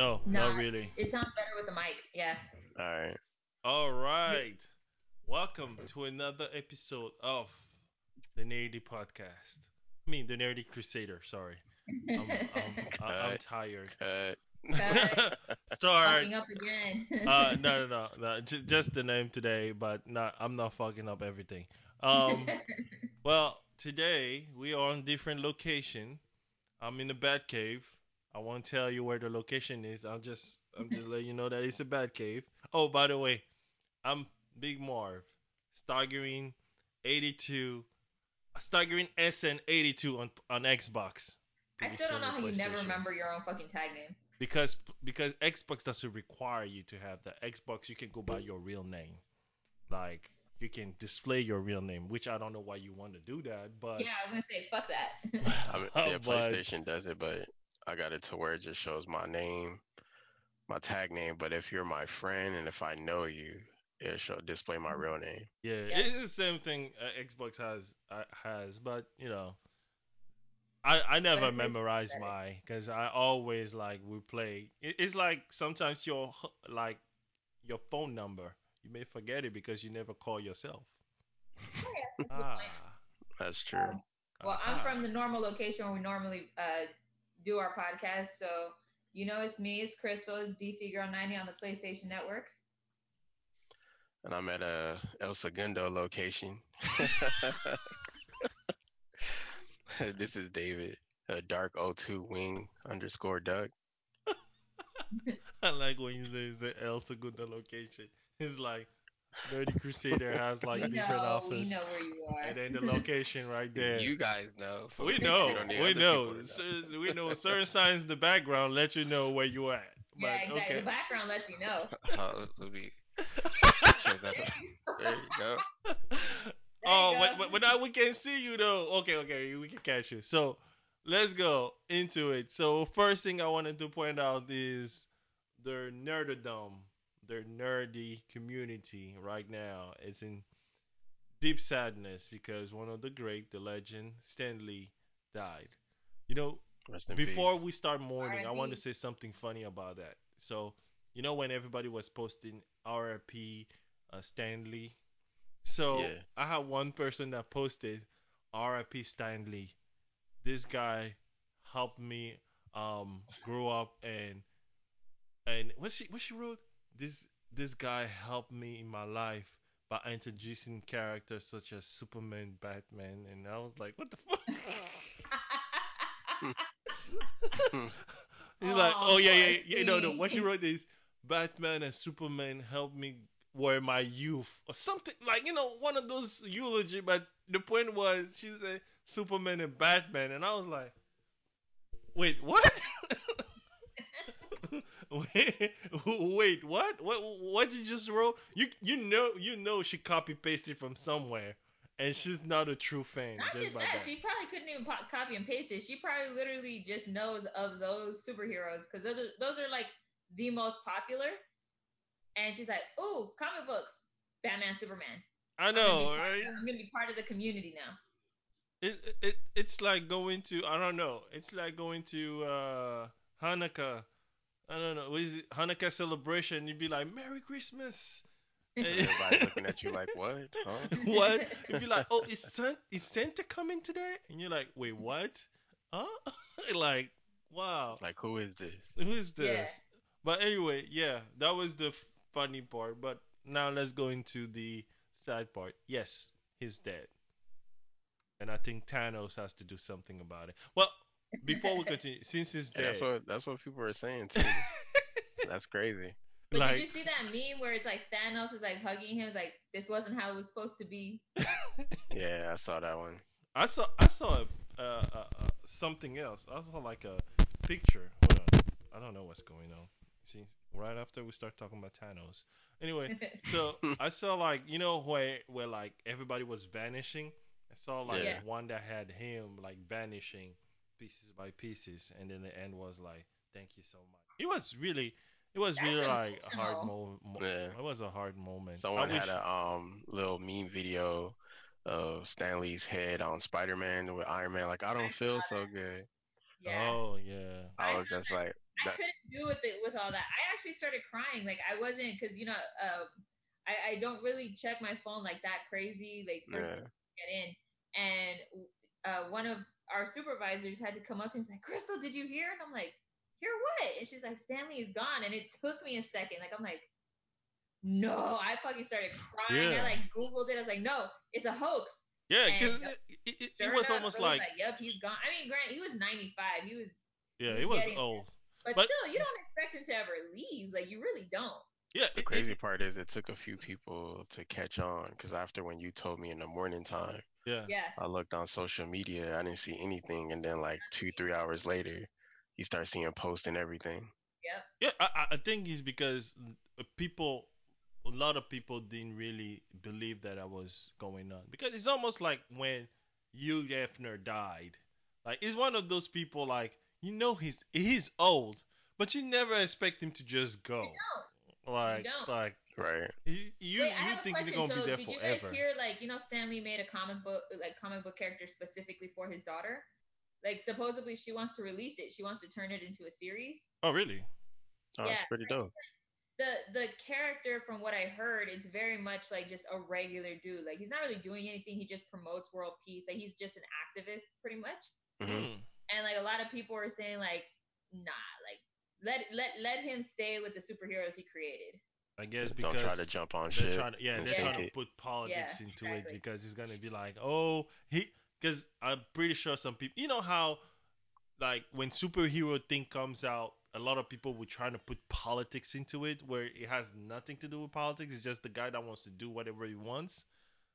No, No, not really. it sounds better with the mic. Yeah. All right. All right. Welcome to another episode of the Nerdy Podcast. I mean, the Nerdy Crusader. Sorry, I'm, I'm, I- I'm tired. Cut. Cut. Start. Fucking up again. Uh, no, no, no, no. J- just the name today, but not. I'm not fucking up everything. Um, well, today we are on different location. I'm in the Bat Cave. I won't tell you where the location is. I'll just, I'm just letting you know that it's a bad Cave. Oh, by the way, I'm Big Marv, staggering 82, staggering SN 82 on on Xbox. I still don't know how you never remember your own fucking tag name. because because Xbox doesn't require you to have that. Xbox you can go by your real name, like you can display your real name, which I don't know why you want to do that, but Yeah, I was gonna say fuck that. I mean, yeah, but- PlayStation does it, but I got it to where it just shows my name, my tag name. But if you're my friend and if I know you, it'll show display my real name. yeah, Yeah. it's the same thing uh, Xbox has uh, has, but you know. I, I never it makes it memorize better. my because I always like we play. It, it's like sometimes your like your phone number you may forget it because you never call yourself. That's Ah. That's true. Um, Well, I'm from the normal location where we normally uh, do our podcast, so you know it's me, it's Crystal, it's DC Girl 90 on the PlayStation Network. And I'm at a El Segundo location. this is David, a dark O2 wing underscore duck. I like when you say the El Segundo location. It's like Dirty Crusader has like we different know, we know where you are. and then the location right there. You guys know. we know, You don't need we other know, people we know. Certain signs in the background let you know where you at. But yeah, exactly. okay, The background lets you know. Uh, let me check that out. There you go. oh, you but, go. but, but now we can see you though. Okay, okay, we can catch you. So let's go into it. So first thing I wanted to point out is their nerderdom, their nerdy community right now is in deep sadness because one of the great, the legend Stan Lee, died. You know, Rest before peace. we start mourning, I want to say something funny about that. So, you know, when everybody was posting RIP uh, Stan Lee, so Yeah. I had one person that posted RIP Stan Lee. This guy helped me um grow up and and what she what she wrote this this guy helped me in my life by introducing characters such as Superman, Batman, and I was like, what the fuck? He's like, Aw, oh yeah, yeah, yeah. Know, no, oh, what she wrote is Batman and Superman helped me wear my youth or something like you know one of those eulogy. But the point was she said Superman and Batman, and I was like, wait, what? Wait, wait, what? What? What you just wrote? You you know you know she copy pasted from somewhere, and she's not a true fan Not just just that, that. she probably couldn't even po- copy and paste it. She probably literally just knows of those superheroes because those are, those are like the most popular. And she's like, "Ooh, comic books, Batman, Superman. I I'm gonna be know, part of right? I'm gonna be part of the community now." it, it it's like going to I don't know. It's like going to uh Hanukkah. I don't know. What is it? Hanukkah celebration? You'd be like, "Merry Christmas." Everybody's looking at you like, what? Huh? what? You'd be like, "Oh, is Santa, is Santa coming today?" And you're like, "Wait, what? Huh?" like, wow, Like, who is this? who is this? Yeah. But anyway, yeah, that was the funny part. But now let's go into the sad part. Yes, he's dead. And I think Thanos has to do something about it. Well, before we continue, since he's And dead, that's what that's what people are saying too. that's crazy. But like did you see that meme where it's like Thanos is like hugging him? It's like this wasn't how it was supposed to be. Yeah, I saw that one. I saw I saw uh, uh, uh, something else. I saw like a picture. Hold on, I don't know what's going on. See, right after we start talking about Thanos. Anyway, so I saw like you know where where like everybody was vanishing. I saw like Yeah. one that had him like vanishing pieces by pieces, and then the end was like, "Thank you so much." It was really, it was That's really like a hard emotional. moment. Yeah. It was a hard moment. I Someone wish- had a um little meme video of Stan Lee's head on Spider Man with Iron Man. Like, I I don't feel saw so good. yeah. Oh yeah. I I was just like, I couldn't do with it with all that. I actually started crying. Like I wasn't because you know, uh, I, I don't really check my phone like that crazy. Like first Yeah. get in, and uh, one of our supervisors had to come up to me and say, "Crystal, did you hear?" And I'm like, "Hear what?" And she's like, "Stan Lee is gone." And it took me a second. Like I'm like, "No!" I fucking started crying. Yeah. I like Googled it. I was like, "No, it's a hoax." Yeah, And because yep. it, it, it, Sure was enough, almost it was like, "Yep, he's gone." I mean, Grant, he was 95. He was, yeah, he it was getting- old. but, But- still, you don't expect him to ever leave. Like you really don't. Yeah, The crazy part is it took a few people to catch on because after when you told me in the morning time, yeah, Yeah. I looked on social media, I didn't see anything, and then like two, three hours later, you start seeing posts and everything. Yep. yeah. I, I- I think it's because uh, people, a lot of people didn't really believe that I was going on because it's almost like when Hugh Hefner died. Like, he's one of those people. Like, you know, he's he's old, but you never expect him to just go. Like, don't. like Right. you you, Wait, I you have a think he's question. gonna So, be there did you forever? guys hear like you know Stan Lee made a comic book like comic book character specifically for his daughter? Like supposedly she wants to release it. She wants to turn it into a series. Oh, really? Oh, Yeah, it's pretty dope. The the character from what I heard, it's very much like just a regular dude. Like he's not really doing anything. He just promotes world peace. Like he's just an activist pretty much. hmm Hmm. And like a lot of people were saying like, nah, like let let let him stay with the superheroes he created. I guess because don't try to jump on they're shit. trying to, yeah, and they're sink trying to put politics Yeah, into it because it's gonna be like, oh, he, because I'm pretty sure some people, you know how, like when superhero thing comes out, a lot of people were trying to put politics into it, where it has nothing to do with politics. It's just the guy that wants to do whatever he wants.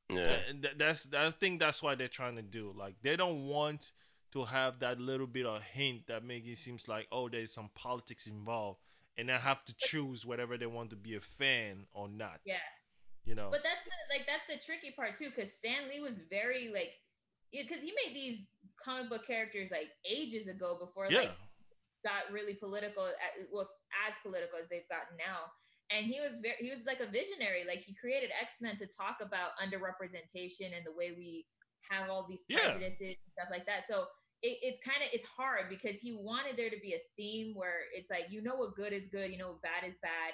Yeah. And th- that's, I think that's why they're trying to do. Like they don't want to have that little bit of hint that make it seems like, oh, there's some politics involved, and I have to choose whether they want to be a fan or not. Yeah. You know. But that's the like that's the tricky part too, because Stan Lee was very like, because he made these comic book characters like ages ago before yeah. like got really political. Was as political as they've gotten now. And he was very he was like a visionary. Like he created X Men to talk about underrepresentation and the way we have all these Yeah. prejudices and stuff like that. So it, it's kind of it's hard because he wanted there to be a theme where it's like you know what good is good, you know what bad is bad,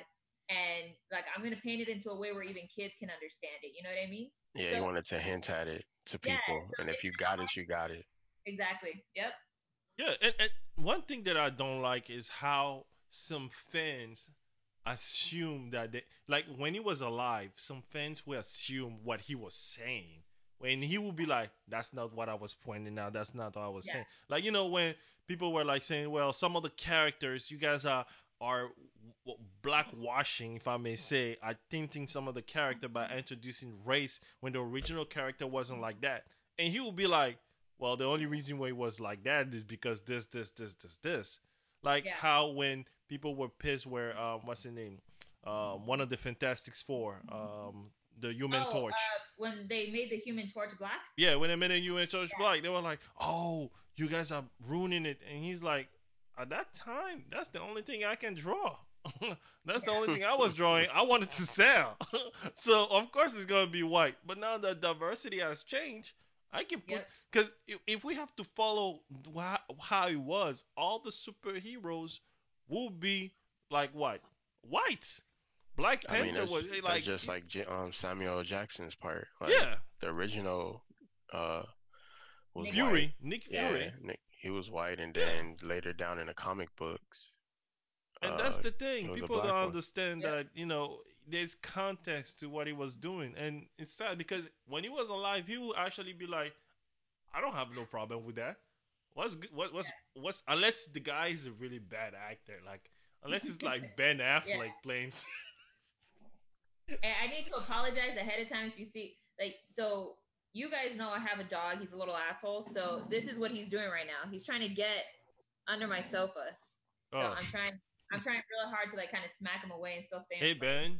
and like I'm gonna paint it into a way where even kids can understand it. You know what I mean? Yeah, you So- wanted to hint at it to Yeah, people, so and if you got it, you got it. Exactly. Yep. Yeah, and, and one thing that I don't like is how some fans assume that they like when he was alive, some fans will assume what he was saying. When he would be like, "That's not what I was pointing out. That's not what I was Yeah. saying." Like you know when people were like saying, "Well, some of the characters you guys are are blackwashing, if I may say, are tinting some of the character by introducing race when the original character wasn't like that." And he would be like, well, the only reason why it was like that is because this, this, this, this, this. Like Yeah. how when people were pissed, where um, what's his name, um, one of the Fantastics Four, um, the Human oh, Torch. Uh, when they made the Human Torch black. yeah, when they made the Human Torch Yeah. black, they were like, "Oh, you guys are ruining it," and he's like, "At that time, that's the only thing I can draw." That's the only thing I was drawing. I wanted to sell, so of course it's gonna be white. But now the diversity has changed. I can put because if, if we have to follow wha- how it was, all the superheroes will be like white, White. Black I mean, Panther was eh, that's like just like um, Samuel Jackson's part. Like, yeah, The original uh, was Nick Fury, white. Nick Yeah, Fury, Nick, he was white, and Yeah. then later down in the comic books. and uh, that's the thing. it was a People don't one. understand Yeah. that you know there's context to what he was doing, and it's sad because when he was alive, he would actually be like, "I don't have no problem with that." What's what what's what's unless the guy is a really bad actor, like unless it's like Ben Affleck playing. And I need to apologize ahead of time if you see like so you guys know I have a dog. He's a little asshole. So this is what he's doing right now. He's trying to get under my sofa. So Oh. I'm trying I'm trying really hard to like kind of smack him away and still stay. Hey. Ben,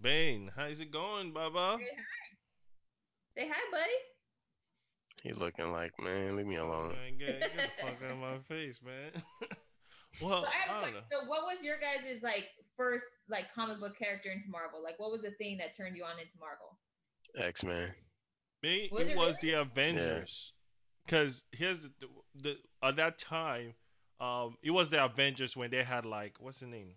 Ben, how's it going, Baba? Hey, Say hi, buddy. He looking like, man, leave me alone. man, get, get the fuck out of my face, man. well, So I have a I don't know. So what was your guys' like first like comic book character into Marvel? Like what was the thing that turned you on into Marvel? X Men. Me, Was it it was the Avengers. Because here's the, the, the at that time, um, it was the Avengers when they had like what's the name?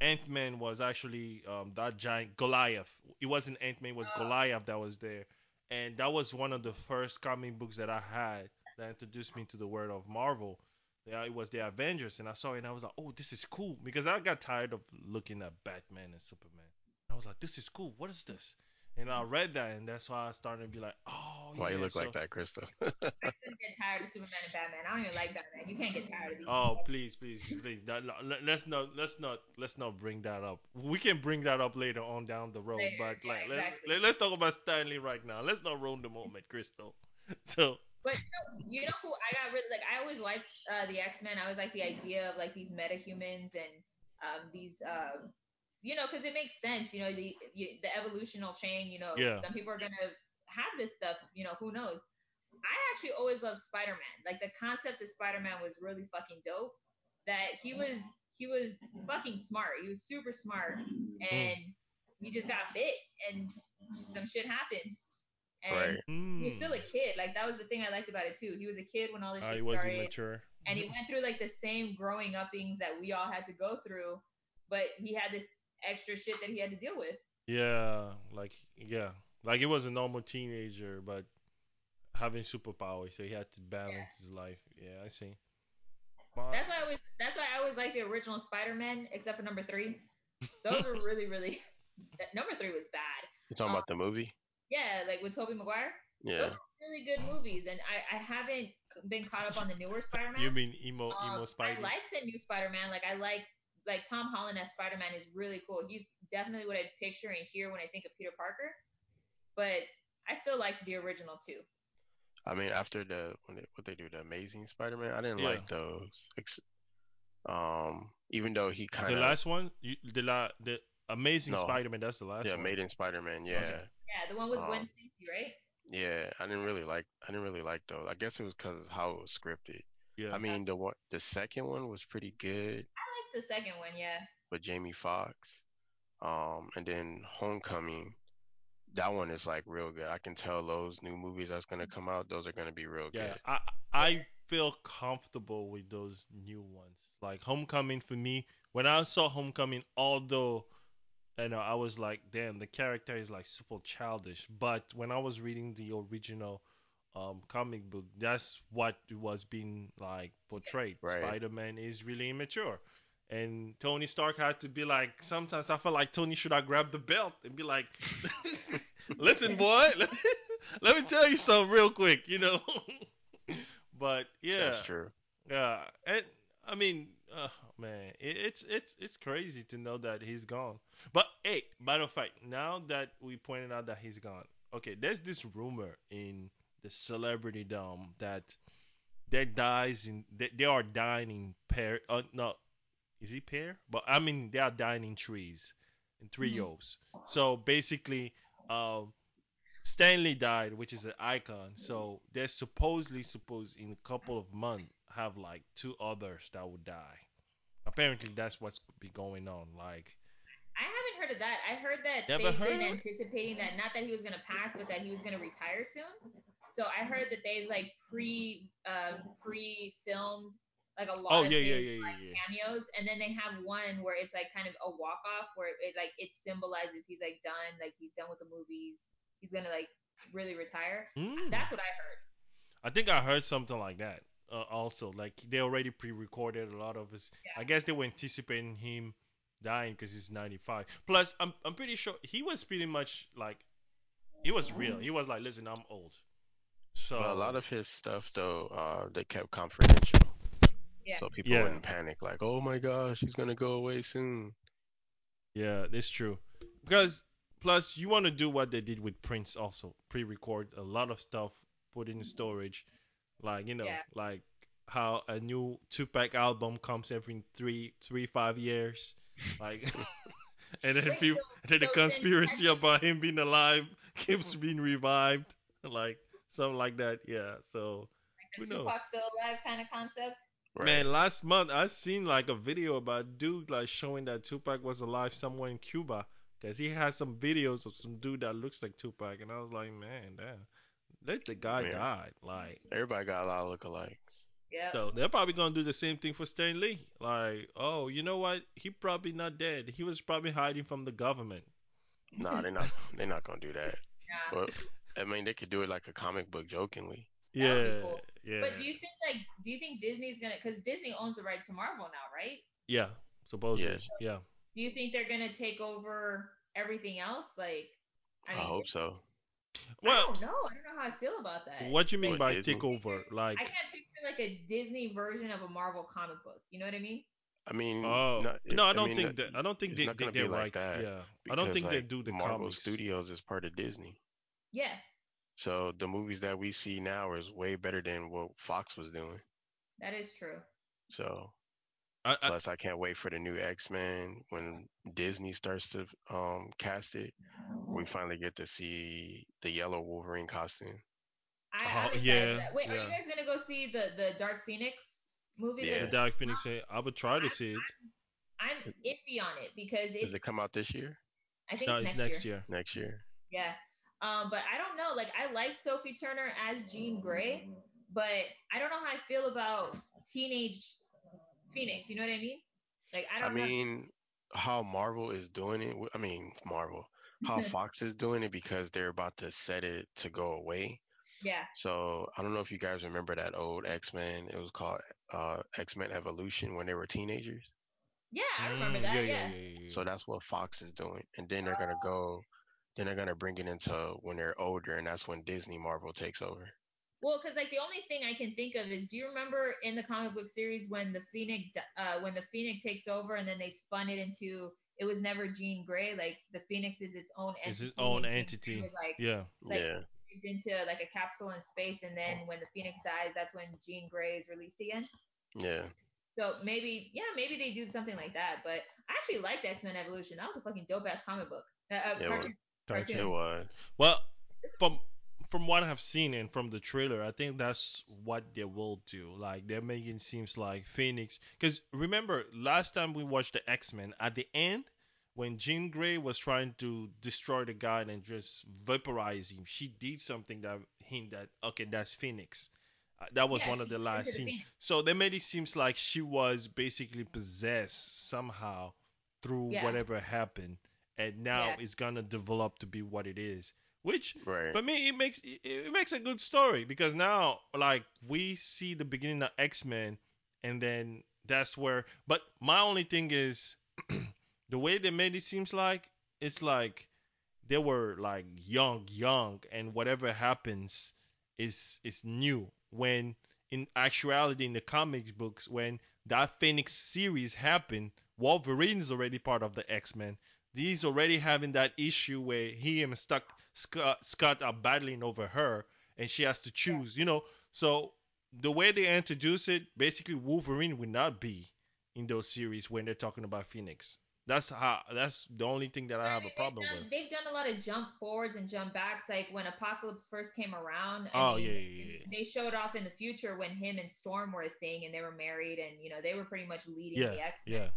Ant Man was actually um, that giant Goliath. It wasn't Ant Man, it was Oh, Goliath that was there, and that was one of the first comic books that I had that introduced me to the world of Marvel. Yeah, it was the Avengers, and I saw it, and I was like, "Oh, this is cool," because I got tired of looking at Batman and Superman. I was like, "This is cool. What is this?" And I read that, and that's why I started to be like, "Oh Why you yeah." look like that, Krista? I couldn't get tired of Superman and Batman. I don't even like Batman. You can't get tired of these oh people please, please, please, that, let- let's not, let's not, let's not bring that up. We can bring that up later on down the road, later. but Yeah, like, exactly. let, let's talk about Stan Lee right now. Let's not ruin the moment, Crystal. So But you know, who I got really like? I always liked uh, the X Men. I was like the idea of like these metahumans and um, these, uh, you know, because it makes sense. You know, the you, the evolutional chain. You know, yeah, some people are gonna have this stuff. You know, who knows? I actually always loved Spider Man. Like the concept of Spider Man was really fucking dope. That he was he was fucking smart. He was super smart, mm. and he just got bit, and some shit happened. And right. he was Mm. still a kid. Like that was the thing I liked about it too. He was a kid when all this Uh, shit he was started, immature. and he went through like the same growing up things that we all had to go through, but he had this extra shit that he had to deal with. Yeah, like yeah, like he was a normal teenager, but having superpowers, so he had to balance Yeah. his life. Yeah, I see. But That's why I always that's why I always like the original Spider Man, except for number three. Those were really, really number three was bad. You talking Um, about the movie? Yeah, like with Tobey Maguire. Those Yeah. are really good movies, and I, I haven't been caught up on the newer Spider Man. you mean emo emo Um, Spidey? I like the new Spider Man. Like I like like Tom Holland as Spider Man is really cool. He's definitely what I picture and hear when I think of Peter Parker. But I still liked the original too. I mean, after the when they, what they do, the Amazing Spider-Man, I didn't yeah, like those. Um, even though he the kind of the last one, you, the la, the Amazing no, Spider-Man. That's the last yeah, one. Made in Spider-Man, Okay. yeah, Yeah, the one with Gwen um, Stacy, right? yeah. I didn't really like, I didn't really like those. I guess it was because of how it was scripted. Yeah. I mean, the one, the second one was pretty good I like the second one. Yeah, with Jamie Foxx. Um, and then Homecoming, that one is like real good. I can tell those new movies that's gonna come out, those are gonna be real Yeah, good. I yeah, I feel comfortable with those new ones. Like Homecoming for me, when I saw Homecoming, although know I was like, damn, the character is like super childish. But when I was reading the original um, comic book, that's what was being like portrayed. Right. Spider Man is really immature. And Tony Stark had to be like, sometimes I felt like Tony should have grabbed the belt and be like, listen, boy, let me tell you something real quick, you know. but yeah, That's true. yeah, and I mean, uh, man, it, it's it's it's crazy to know that he's gone. But hey, matter of fact, now that we pointed out that he's gone, okay, there's this rumor in the celebrity dome that they dies in they, they are dying in pair. Uh, no, is he pair? But I mean, they are dying in trees, in Mhm. trios. So basically, um, Stan Lee died, which is an icon. So they're supposedly supposed in a couple of months have like two others that would die. Apparently, that's what's be going on. Like, I haven't heard of that. I heard that never they've been heard? anticipating that not that he was gonna pass, but that he was gonna retire soon. So I heard that they've like pre um, pre filmed like a Oh lot of yeah, yeah, yeah, like yeah, cameos, and then they have one where it's like kind of a walk off where it like it symbolizes he's like done, like he's done with the movies. He's gonna like really retire. Mm. That's what I heard. I think I heard something like that. Uh, also, like they already pre-recorded a lot of his. I guess they were anticipating him dying because he's 95. Plus, I'm I'm pretty sure he was pretty much like he was real. He was like, listen, I'm old. But a lot of his stuff though, uh, they kept confidential, yeah, so people yeah, wouldn't panic like, "Oh my gosh, he's gonna go away soon." yeah, that's true. Because plus, you want to do what they did with Prince also, pre-record a lot of stuff, put in storage, like you know, yeah. like how a new Tupac album comes every three, three, five years, like, and then people, and then the conspiracy about him being alive keeps being revived, like something like that. Yeah, so who knows? Tupac still alive kind of concept. Right. Man, last month I seen like a video about dude like showing that Tupac was alive somewhere in Cuba because he had some videos of some dude that looks like Tupac, and I was like, man, damn, let the guy Yeah. die. Like, Everybody got a lot of lookalikes. Yeah. So they're probably gonna do the same thing for Stan Lee. Like, oh, you know what? He probably not dead. He was probably hiding from the government. Nah, they're not. They're not gonna do that. yeah. But I mean, they could do it like a comic book, jokingly. That would be Yeah, cool. yeah, But do you think like do you think Disney's gonna because Disney owns the right to Marvel now, right? yeah. Supposedly, Yes. yeah. Do you think they're gonna take over everything else? Like, I I, hope so. I Well, don't know. I don't know how I feel about that. what do you mean by Disney? take over? Like, I can't picture like a Disney version of a Marvel comic book. You know what I mean? I mean, oh no, no, I don't mean, think that. I don't think they, they, they're be like right. that Yeah, I don't because, think they do the Marvel comics. Studios is part of Disney. Yeah, So the movies that we see now is way better than what Fox was doing. that is true. So I, I, plus, I can't wait for the new X Men when Disney starts to um cast it. We finally get to see the yellow Wolverine costume. I, Oh, I'm yeah, for that. Wait, are you guys gonna go see the the Dark Phoenix movie? Yeah. the Dark Phoenix. I would try to see it. I'm iffy on it because Does it come out this year? I think No, it's it's next, next year. year. Next year? Yeah. Um, but I don't know. Like I like Sophie Turner as Jean Grey, but I don't know how I feel about teenage Phoenix. You know what I mean? Like I I don't know. mean, how Marvel is doing it. I mean, Marvel. How Fox is doing it because they're about to set it to go away. Yeah. So I don't know if you guys remember that old X Men. It was called uh, X Men Evolution when they were teenagers. Yeah, I remember Mm, that. Yeah, Yeah. yeah, yeah, yeah. So that's what Fox is doing, and then they're gonna go. Then they're gonna bring it into when they're older, and that's when Disney Marvel takes over. Well, because like the only thing I can think of is, do you remember in the comic book series when the Phoenix, uh, when the Phoenix takes over and then they spun it into it was never Jean Grey. Like the Phoenix is its own It's entity. its own and Jean Grey entity. like Yeah. Like- yeah, moved into like a capsule in space, and then when the Phoenix dies, that's when Jean Grey is released again. yeah. So maybe, yeah, maybe they do something like that. But I actually liked X Men Evolution. That was a fucking dope ass comic book. Uh, uh, It cartoon. Cartoon. It was. Well, from from what I've seen and from the trailer, I think that's what they will do. Like they're making it seems like Phoenix. Because remember, last time we watched the X Men, at the end, when Jean Grey was trying to destroy the guy and just vaporize him, she did something that hint that okay, that's Phoenix. Uh, that was Yeah, one of the last into scenes. So they made it seems like she was basically possessed somehow through Yeah. whatever happened, and now Yeah. it's gonna develop to be what it is. Which Right. for me, it makes it, it makes a good story because now, like, we see the beginning of X Men, and then that's where. But my only thing is the way they made it seems like it's like they were like young, young, and whatever happens is is new. When in actuality, in the comic books, when that Phoenix series happened, Wolverine is already part of the X Men. He's already having that issue where he and Scott, Scott, uh, Scott are battling over her, and she has to choose. You know, so the way they introduce it, basically Wolverine will not be in those series when they're talking about Phoenix. That's how. That's the only thing that I have a They've problem done, with. They've done a lot of jump forwards and jump backs. Like when Apocalypse first came around. I Oh mean, yeah, yeah, yeah. They showed off in the future when him and Storm were a thing and they were married and you know they were pretty much leading Yeah, the X Men. yeah.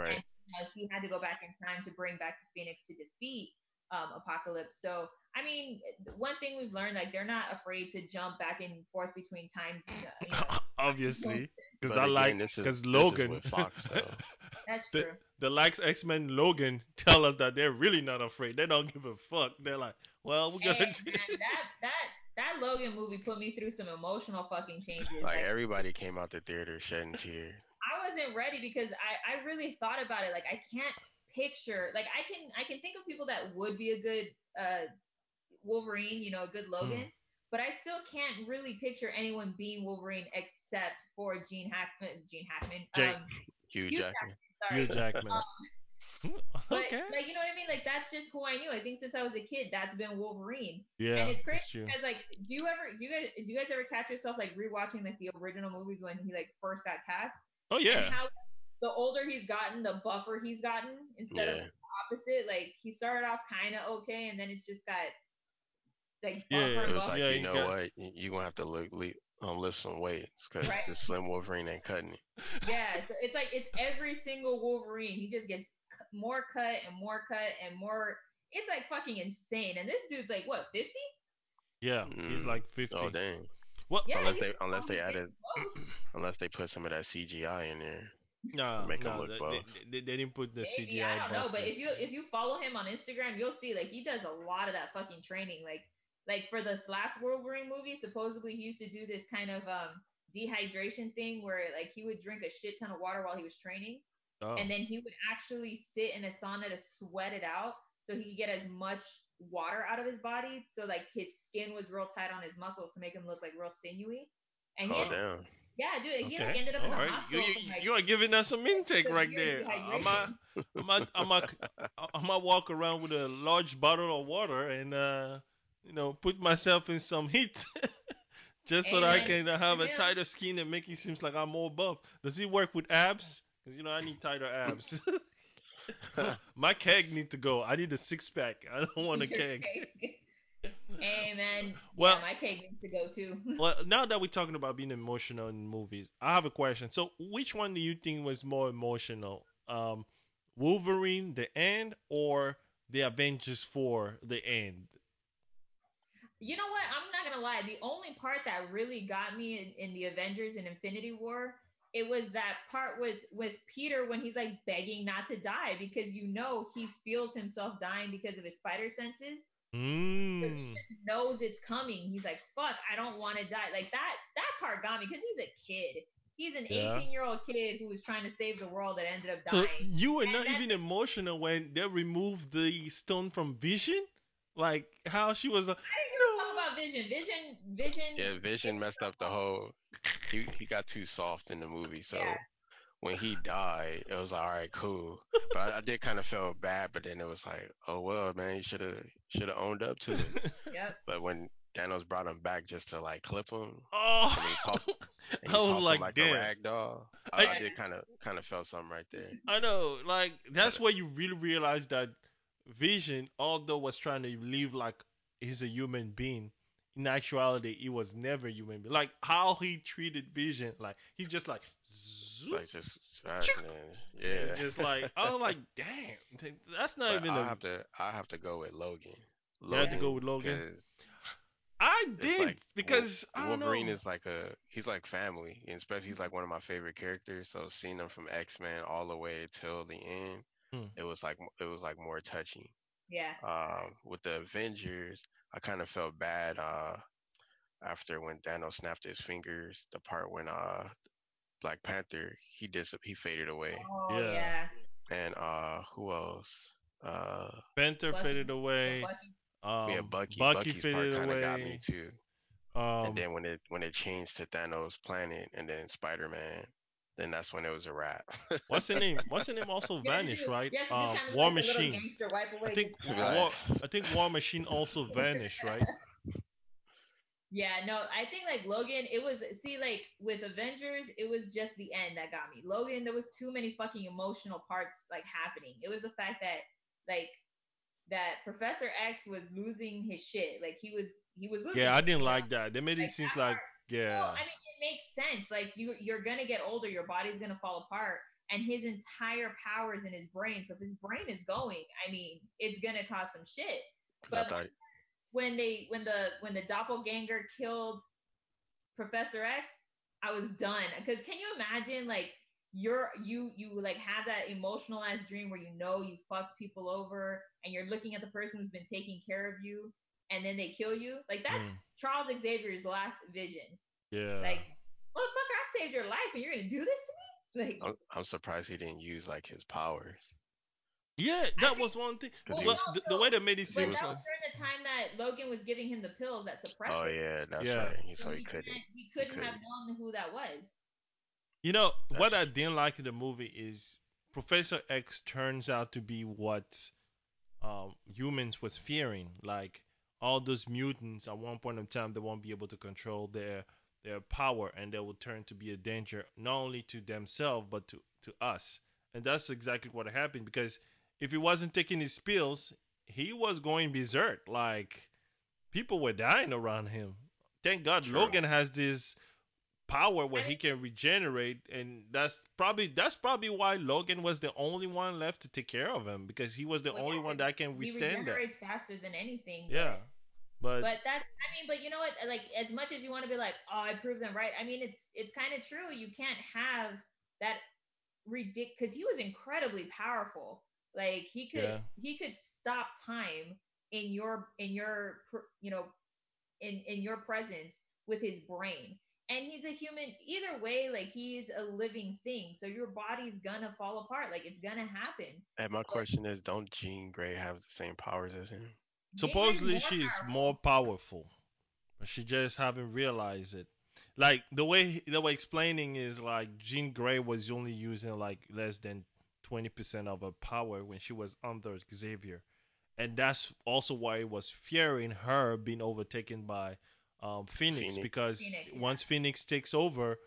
Right. uh, he had to go back in time to bring back the Phoenix to defeat um, Apocalypse. So, I mean, one thing we've learned, like, they're not afraid to jump back and forth between times. You know, Obviously, because I like this is- because this is Logan, with Fox, though. that's the, true. the likes X Men Logan tell us that they're really not afraid. They don't give a fuck. They're like, well, we're gonna. man, that that that Logan movie put me through some emotional fucking changes. Like Like, everybody came out the theater shedding tears. I wasn't ready because I I really thought about it. Like, I can't picture. Like, I can I can think of people that would be a good uh Wolverine. You know, a good Logan. But I still can't really picture anyone being Wolverine except for Gene Hackman. Gene Hackman. Jake. Um, Hugh Hugh Jackman. Sorry. Hugh um, Jackman. But okay. like you know what I mean? Like that's just who I knew. I think since I was a kid, that's been Wolverine. yeah, and it's crazy that's true. because like, do you ever do you guys do you guys ever catch yourself like rewatching like the original movies when he like first got cast? Oh And yeah, how the older he's gotten, the buffer he's gotten instead of Yeah. the opposite. Like he started off kind of okay, and then it's just got like Yeah, buffer yeah, It and was buffer. like, Yeah, you you know got- what? You're gonna have to look, le- um, lift some weights because Right. the Slim Wolverine ain't cutting it. Yeah, so it's like it's every single Wolverine. He just gets more cut and more cut and more. It's like fucking insane. And this dude's like what fifty? yeah. He's Mm. like fifty. Oh dang! Well, Yeah, Unless they unless they added close. unless they put some of that CGI in there. no, make him look they, buff. they, they didn't put the Maybe CGI. I don't know, but if you if you follow him on Instagram, you'll see like he does a lot of that fucking training. Like like for this last Wolverine movie, supposedly he used to do this kind of um dehydration thing where like he would drink a shit ton of water while he was training, oh. and then he would actually sit in a sauna to sweat it out so he could get as much water out of his body. So like his skin was real tight on his muscles to make him look like real sinewy. And Oh damn. yeah, dude, he like ended up in the All right. hospital. You, you, like, you are giving us some intake right there. I'm a, I'm a, I'm a, I'm a walk around with a large bottle of water and uh, you know, put myself in some heat. Just so that I can have a tighter skin and make it seems like I'm more buff. Does it work with abs? Because you know I need tighter abs. My keg need to go. I need a six pack. I don't want a keg. man, Well- yeah, my cake needs to go too. Well, now that we're talking about being emotional in movies, I have a question. So, which one do you think was more emotional? Um, Wolverine, the end, or the Avengers 4, the end? You know what? I'm not gonna lie. The only part that really got me in, in the Avengers and Infinity War, it was that part with with Peter when he's like begging not to die because you know he feels himself dying because of his spider senses. Mm. Knows it's coming. He's like, "Fuck, I don't want to die." Like that. That part got me because he's a kid. He's an Yeah. 18 year old kid who was trying to save the world that ended up So, dying. you were And not even emotional when they removed the stone from Vision? Like, how she was like, I didn't give a fuck about Vision. Vision. Vision. Yeah, Vision messed up the whole. He he got too soft in the movie, so Yeah. when he died, it was like, all right, cool. But I, I did kind of feel bad, but then it was like, oh well, man, you should have should have owned up to it. Yep. But when Thanos brought him back just to like clip him, oh. And he tossed- and I was like, him like damn. a rag doll, I, I I- did kind of kind of felt something right there. I know, like that's where you really realize that Vision, although was trying to live like he's a human being, in actuality he was never human being. Like how he treated Vision, like he just like, zoop, Like just, just yeah. and just like I was like, damn, that's not But even I a. have to I have to go with Logan. You have to go with Logan. I did like because Wol- I don't Wolverine is like a he's like family, and especially he's like one of my favorite characters. So seeing him from X Men all the way till the end, Hmm. it was like it was like more touching. Yeah. Um, with the Avengers, I kind of felt bad uh, after when Thanos snapped his fingers. The part when uh, Black Panther he dis he faded away, Oh Yeah. yeah. and uh, who else? Uh, Panther Bucky. faded away. Bucky. Um, yeah, Bucky. Bucky Bucky's part faded kind of got me too. Um, and then when it when it changed to Thanos' planet and then Spider Man, then that's when it was a wrap. what's the name? What's the name? Also You vanished, right? you have to do Um, kind of War like Machine. gangster wipe away I think Right. War, I think War Machine also vanished, right? Yeah, no, I think like Logan, it was see like with Avengers, it was just the end that got me. Logan, there was too many fucking emotional parts like happening. It was the fact that like that Professor X was losing his shit. Like he was he was losing. Yeah, I didn't you like that. They made it Like, seem like part- yeah. Well, I mean, it makes sense. Like you, you're gonna get older, your body's gonna fall apart, and his entire power is in his brain. So if his brain is going, I mean, it's gonna cause some shit. But thought when they, when the, when the doppelganger killed Professor X, I was done. Because can you imagine, like, you're you you like have that emotional ass dream where you know you fucked people over and you're looking at the person who's been taking care of you and then they kill you like that's Mm. Charles Xavier's last vision yeah. like, motherfucker, I saved your life and you're gonna do this to me? Like, I'm, I'm surprised he didn't use like his powers. yeah, that think- was one thing. Well, he- the, the way they made it but seem that was like during the time that Logan was giving him the pills that suppress Oh yeah, that's Yeah. right. He, So so he, he couldn't. can't- he couldn't have couldn't. known who that was. You know what I didn't like in the movie is Professor X turns out to be what um, humans was fearing. Like all those mutants, at one point in time, they won't be able to control their their power, and they will turn to be a danger not only to themselves but to to us. And that's exactly what happened. Because if he wasn't taking his pills, he was going berserk. Like people were dying around him. Thank God True. Logan has this power where he can regenerate and that's probably that's probably why Logan was the only one left to take care of him because he was the Well, only yeah, one that can he withstand that. regenerates faster than anything. Yeah. But, But that's I mean, but you know what? Like as much as you want to be like, oh, I proved them right. I mean, it's it's kind of true. You can't have that ridiculous because he was incredibly powerful. Like he could yeah, he could stop time in your in your you know in in your presence with his brain. And he's a human either way. Like he's a living thing, so your body's gonna fall apart. Like it's gonna happen. And my But question is, don't Jean Grey have the same powers as him? Jean Grey's supposedly more she's more powerful. powerful, but she just haven't realized it. Like the way the way explaining is like Jean Grey was only using like less than twenty percent of her power when she was under Xavier, and that's also why it was fearing her being overtaken by um, Phoenix Phoenix. because Phoenix, yeah. once Phoenix takes over,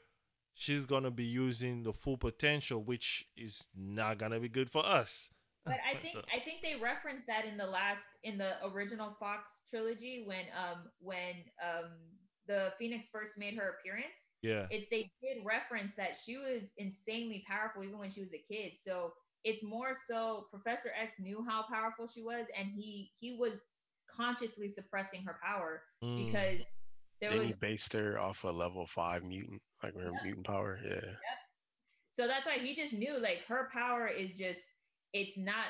she's gonna be using the full potential, which is not gonna be good for us. But I think I think they referenced that in the last in the original Fox trilogy when um when um the Phoenix first made her appearance. yeah, It's they did reference that she was insanely powerful even when she was a kid. So it's more so Professor X knew how powerful she was and he he was consciously suppressing her power mm, because there Then was he based her off a level five mutant, like her mutant power. Yeah. So that's why he just knew like her power is just it's not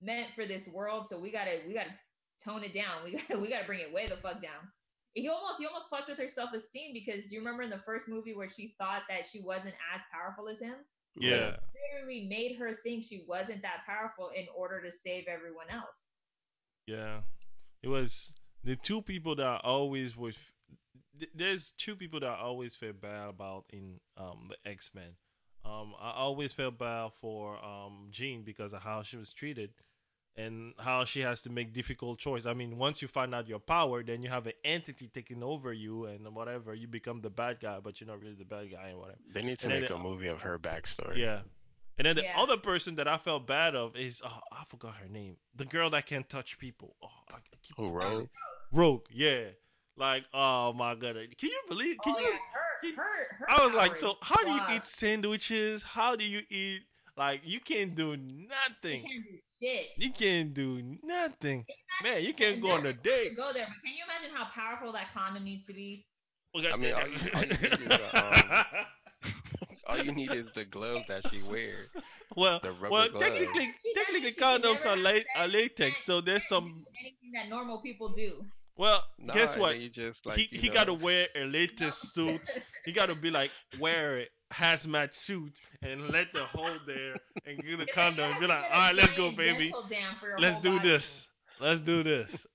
meant for this world. So we gotta we gotta tone it down. We gotta we gotta bring it way the fuck down. He almost he almost fucked with her self esteem because do you remember in the first movie where she thought that she wasn't as powerful as him? Yeah. yeah. literally made her think she wasn't that powerful in order to save everyone else. Yeah, it was the two people that I always was. th- There's two people that I always feel bad about in um the X Men. Um, I always felt bad for um Jean because of how she was treated and how she has to make difficult choice. I mean, once you find out your power, then you have an entity taking over you and whatever. You become the bad guy, but you're not really the bad guy and whatever. They need to And then make the, a movie of her backstory. yeah, and then the Yeah. other person that I felt bad of is oh, I forgot her name. The girl that can't touch people. Oh, I, I keep Who forgetting. Rogue, yeah. Like, oh my god, can you believe? Can oh you? yeah, can- her her her I was like, so how do you eat sandwiches? How do you eat? Like, you can't do She nothing. can't do shit. You can't do nothing, man. You can't go on a date. go there, but can you imagine how powerful that condom needs to be? I mean, all you- all you need is um, All you need is the glove that she wears. well, well, glove. technically, technically, means she can condoms are, la- are latex, so there's some. anything that normal people do. Well, Nah, guess what? then you just like he you he got to wear a latex suit. He got to be like wear a hazmat suit and let the hole there and get the And then you condom. have Be like, all right, let's go, baby. dental dam for your Let's do body. this. Let's do this.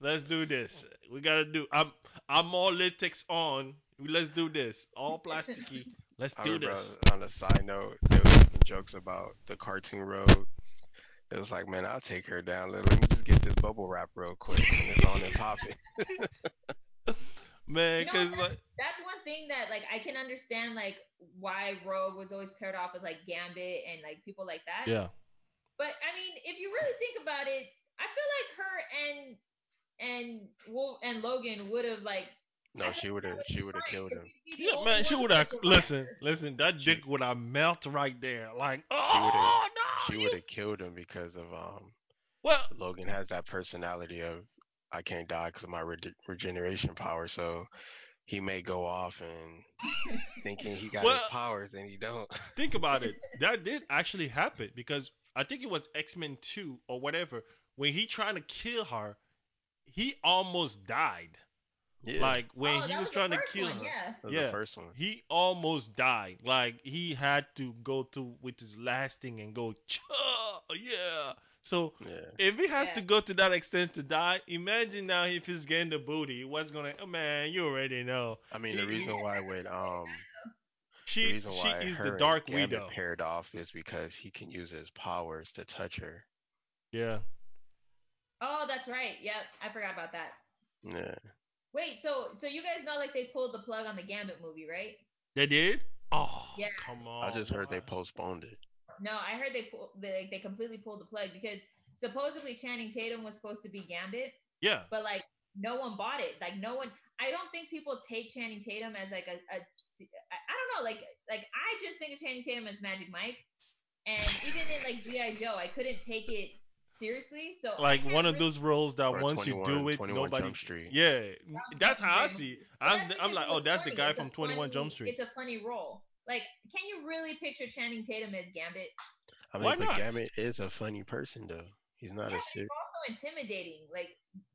Let's do this. We gotta do. I'm I'm all latex on. Let's do this. All plasticky. Let's do remember this. on a side note, they was making jokes about the cartoon road. It was like, man, I'll take her down. Let, let me just this bubble wrap real quick, and it's on and popping. Man, You know cause what, like That's one thing that like I can understand like why Rogue was always paired off with like Gambit and like people like that. yeah, But I mean, if you really think about it, I feel like her and and Wolf and Logan would have like No, she would have, she would have killed him. yeah, man. She would have listen, listen. That dick would have melt right there. Like, oh would've- no, She would have killed him because of um. Well, Logan has that personality of I can't die because of my rege- regeneration power. So he may go off and thinking he got Well- his powers, and he don't. think about it. That did actually happen because I think it was X Men Two or whatever. When he trying to kill her, he almost died. Yeah, Like when oh, he that was, trying to kill one, her. Yeah. that yeah. the first one. He almost died. Like he had to go to with his last thing and go, "Cha, yeah. So Yeah, if he has Yeah. to go to that extent to die, imagine now if he's getting the booty, what's gonna? Oh man, you already know. I mean the reason why when um the She reason she is the and Dark Gambit Widow. paired off is because he can use his powers to touch her. Yeah. Oh, that's right. Yep, I forgot about that. Yeah, Wait, so so you guys know like they pulled the plug on the Gambit movie, right? They did? Oh, Yeah. come on. I just heard they postponed it. No, I heard they pull they, like, they completely pulled the plug because supposedly Channing Tatum was supposed to be Gambit, Yeah. but like no one bought it. Like no one. I don't think people take Channing Tatum as like a, a I I don't know. Like like I just think of Channing Tatum as Magic Mike, and even in like GI Joe, I couldn't take it seriously. So like can't one of really- those roles that Or once you do it, nobody. Jump Street. Yeah, that's how I see. it. I'm, I'm like, oh, was that's the guy It's from Twenty One Jump Street. It's a funny role. Like, can you really picture Channing Tatum as Gambit? I mean, Why but not? Gambit is a funny person though. He's not yeah, a but he's also intimidating. Like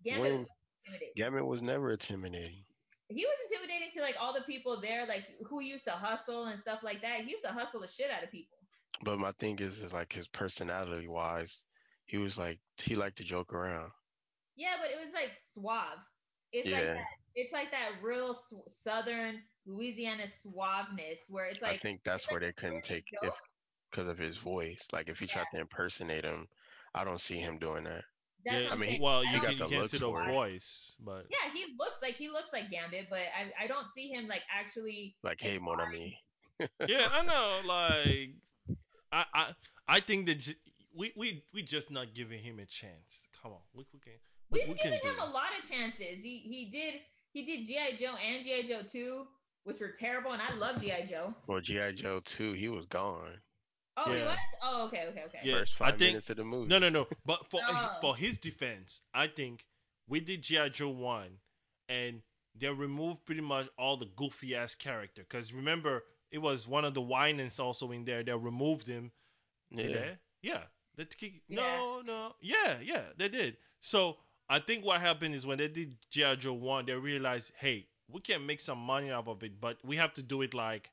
Gambit When- was intimidating. Gambit was never intimidating. He was intimidating to like all the people there, like who used to hustle and stuff like that. He used to hustle the shit out of people. But my thing is, is like his personality wise, he was like he liked to joke around. Yeah, but it was like suave. It's like that. It's like that real s- southern Louisiana suaveness where it's like I think that's it's like where they couldn't take if joke. because of his voice. Like if he tried to impersonate him, I don't see him doing that. That's yeah, I'm mean, saying. well, I you got can you the can't looks see the for it. voice, but Yeah, he looks like he looks like Gambit, but I I don't see him like actually. Like, hey, mon ami. yeah, I know. Like, I I I think that j- we we we just not giving him a chance. Come on, we, we can. We've we given do him a lot of chances. He he did he did GI Joe and GI Joe two, which were terrible, and I love GI Joe. Well, GI Joe too, he was gone. Oh, he was. Oh, okay, okay, okay. Yeah, First I five think- minutes of the movie. No, no, no. But for Oh. for his defense, I think we did GI Joe one, and they removed pretty much all the goofy ass character. Because remember, it was one of the Winans also in there. They removed him. Yeah. Yeah, yeah. They kick- Yeah. No, no. Yeah, yeah. They did. So I think what happened is when they did GI Joe one, they realized, hey, we can make some money out of it, but we have to do it like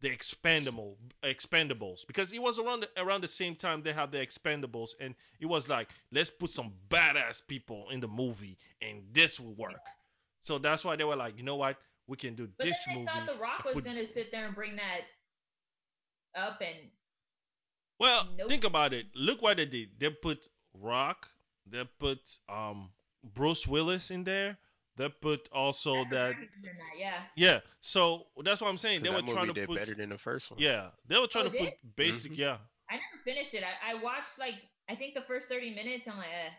the expendable expendables. Because it was around the, around the same time they had the expendables and it was like let's put some badass people in the movie and this will work. So that's why they were like you know what? We can do But this then they movie thought The Rock was put- gonna sit there and bring that up, and well Nope. think about it. Look what they did. They put rock they put um bruce willis in there they put also I that he that, yeah. yeah so that's what i'm saying. they were that trying movie to did put better than the first one. yeah they were trying Oh, to it put basic Mhm. yeah I never finished it. I, I watched like I think the first thirty minutes. I'm like, eh,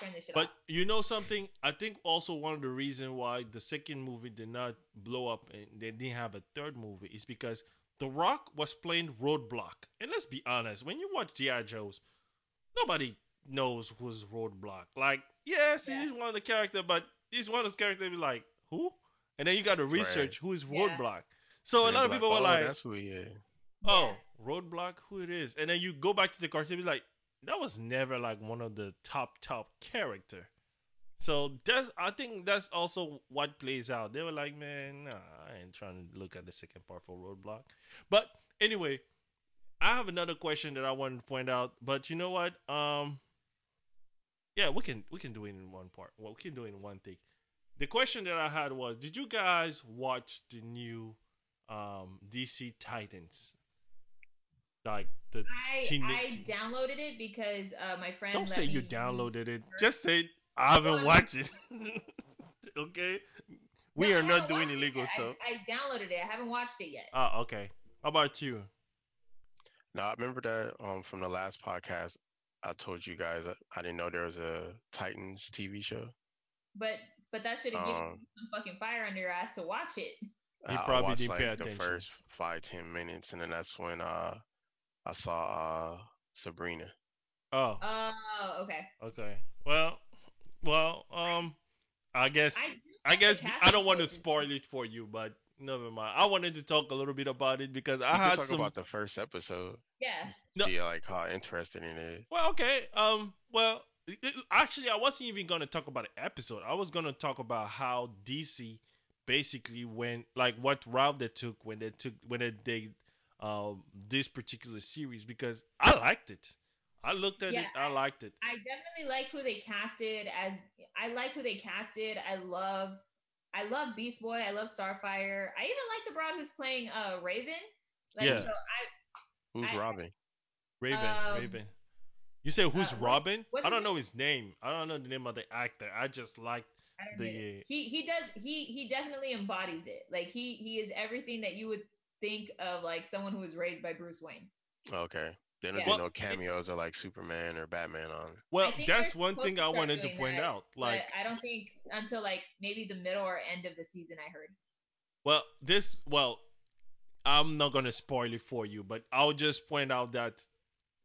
turn this shit But off. you know something? I think also one of the reasons why the second movie did not blow up and they didn't have a third movie is because The Rock was playing Roadblock. And let's be honest, when you watch G.I. Joe's, nobody knows who's Roadblock. Like, yes, Yeah. he's one of the characters, but he's one of those characters be like, who? And then you got to research who is Yeah. Roadblock. So a lot of people oh, were like, "That's who he is." oh, Roadblock, who it is, and then you go back to the cartoon, be like, that was never like one of the top top character. So that I think that's also what plays out. They were like, man, nah, I ain't trying to look at the second part for Roadblock. But anyway, I have another question that I want to point out. But you know what? Um, yeah, we can we can do it in one part. Well, we can do it in one take. The question that I had was, did you guys watch the new um, DC Titans? Like the I Teen- I downloaded it because uh, my friend. don't let say me you downloaded it. Just say I haven't Well, watched it. okay, we No, are not doing illegal yet. I- stuff. I, downloaded it. I haven't watched it yet. Ah, okay. How about you? Now I remember that um from the last podcast. I told you guys that I didn't know there was a Titans TV show. But but that should have given Um, you some fucking fire under your ass to watch it. He I- I probably watched, didn't pay like, attention. The first five ten minutes, and then that's when uh I saw uh Sabrina. Oh, Oh, okay. okay. Well, well, um, I guess I, I guess I don't want to spoil it for you, but never mind. I wanted to talk a little bit about it because I I can had talk some. about the first episode. Yeah. No. See like how interesting it is. Well, okay. Um. Well, it- it- actually, I wasn't even gonna talk about an episode. I was gonna talk about how DC basically went, like, what route they took when they took when they did um this particular series because I liked it. I looked at Yeah, it. I liked it. I definitely like who they casted as I like who they casted. I love I love Beast Boy. I love Starfire. I even like the broad who's playing uh Raven. Like Yeah. so I Who's I- Robin? Raven. Um, Raven. You say who's uh, what- Robin? what's I his don't know name? his name. I don't know the name of the actor. I just like I don't the- get he he does he he definitely embodies it. Like he he is everything that you would think of like someone who was raised by Bruce Wayne. Okay. There don't Yeah. be Well, no it- cameos or like Superman or Batman on it. Well, think that's they're one supposed thing to I start wanted to doing point that, out. Like, but I don't think until like maybe the middle or end of the season I heard. well, this, well, I'm not gonna spoil it for you, but I'll just point out that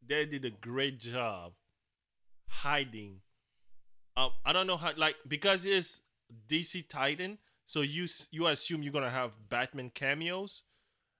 they did a great job hiding. Um, I don't know how like because it's DC Titan, so you you assume you're gonna have Batman cameos,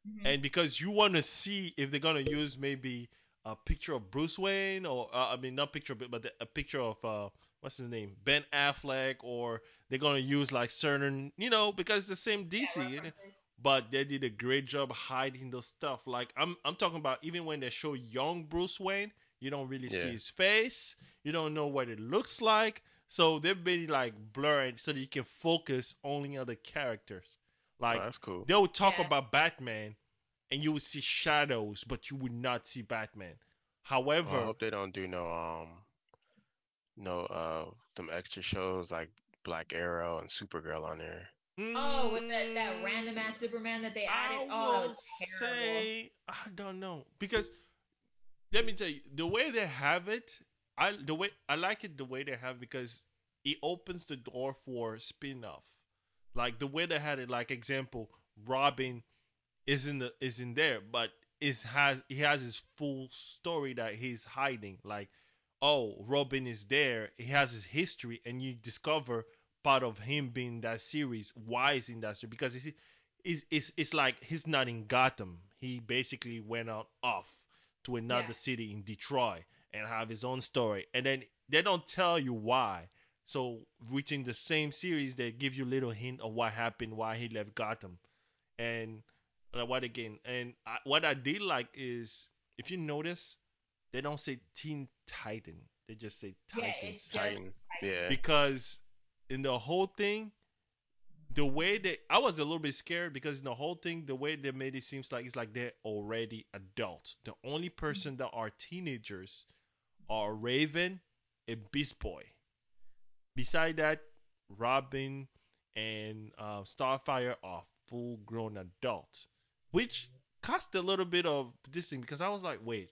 Mhm. and because you want to see if they're gonna use maybe a picture of Bruce Wayne or uh, I mean not picture but but a picture of uh what's his name Ben Affleck or they're gonna use like certain you know because it's the same DC references. But they did a great job hiding those stuff like I'm I'm talking about even when they show young Bruce Wayne you don't really see his face you don't know what it looks like so they've been like blurred so that you can focus only on the characters like oh, that's cool. they would talk Yeah. about Batman and you would see shadows, but you would not see Batman. Well, I hope they don't do no um no uh them extra shows like Black Arrow and Supergirl on there. Oh, with that, that random ass Superman that they added. Mm, I oh, that was terrible. say I don't know because let me tell you the way they have it. I the way I like it the way they have because it opens the door for spin off. Like the way they had it, like example, Robin is in the is in there, but is has he has his full story that he's hiding. Like, oh, Robin is there. He has his history, and you discover part of him being that series. Why is in that series? Because it's it's it's, it's like he's not in Gotham. He basically went out off to another Yeah. city in Detroit and have his own story, and then they don't tell you why. So within the same series, they give you a little hint of what happened, why he left Gotham, and uh, what again. And I, what I did like is, if you notice, they don't say Teen Titan; they just say Yeah, Titans it's just Titan. Yeah. because in the whole thing, the way they, I was a little bit scared because in the whole thing, the way they made it seems like it's like they're already adults. The only person that are teenagers are Raven and Beast Boy. Beside that, Robin and uh, Starfire are full grown adults, which caused a little bit of this thing because I was like, wait,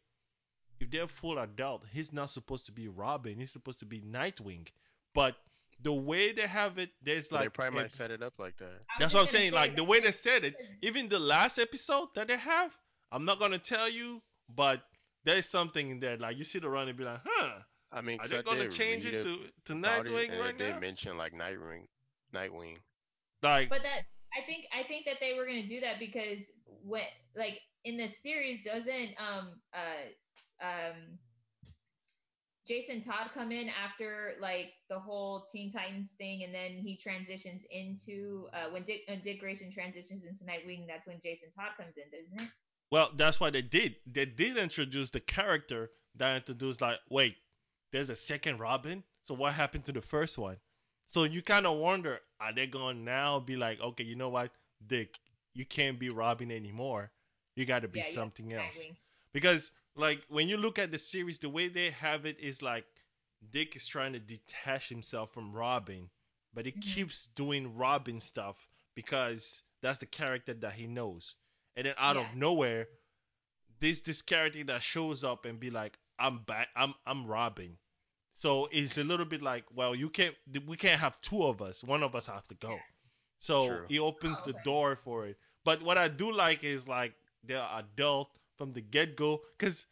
if they're full adult, he's not supposed to be Robin. He's supposed to be Nightwing. But the way they have it, there's But they like probably might set it up like that. That's what I'm saying. say Like the way they said it, even the last episode that they have, I'm not gonna tell you, but there's something in there. Like you see the run and be like, huh? I mean, are they gonna did change it to to about it, Nightwing right it did now? mention like Nightwing, Nightwing. Like But that I think I think that they were gonna do that because when like in the series doesn't um uh um Jason Todd come in after like the whole Teen Titans thing, and then he transitions into uh, when Dick uh, Dick Grayson transitions into Nightwing. That's when Jason Todd comes in, doesn't it? Well, that's why they did. They did introduce the character that introduced like, wait, there's a second Robin. So what happened to the first one? So you kind of wonder, are they going to now be like, okay, you know what, Dick, you can't be Robin anymore. You got to be yeah, something else. Nightwing. Because like when you look at the series, the way they have it is like Dick is trying to detach himself from Robin, but he Mhm. keeps doing Robin stuff because that's the character that he knows. And then out Yeah. of nowhere, this this character that shows up and be like, "I'm back. I'm I'm Robin." So it's a little bit like, well, you can't. We can't have two of us. One of us has to go. So True. he opens Oh, the door for it. But what I do like is like they're adult from the get go. Because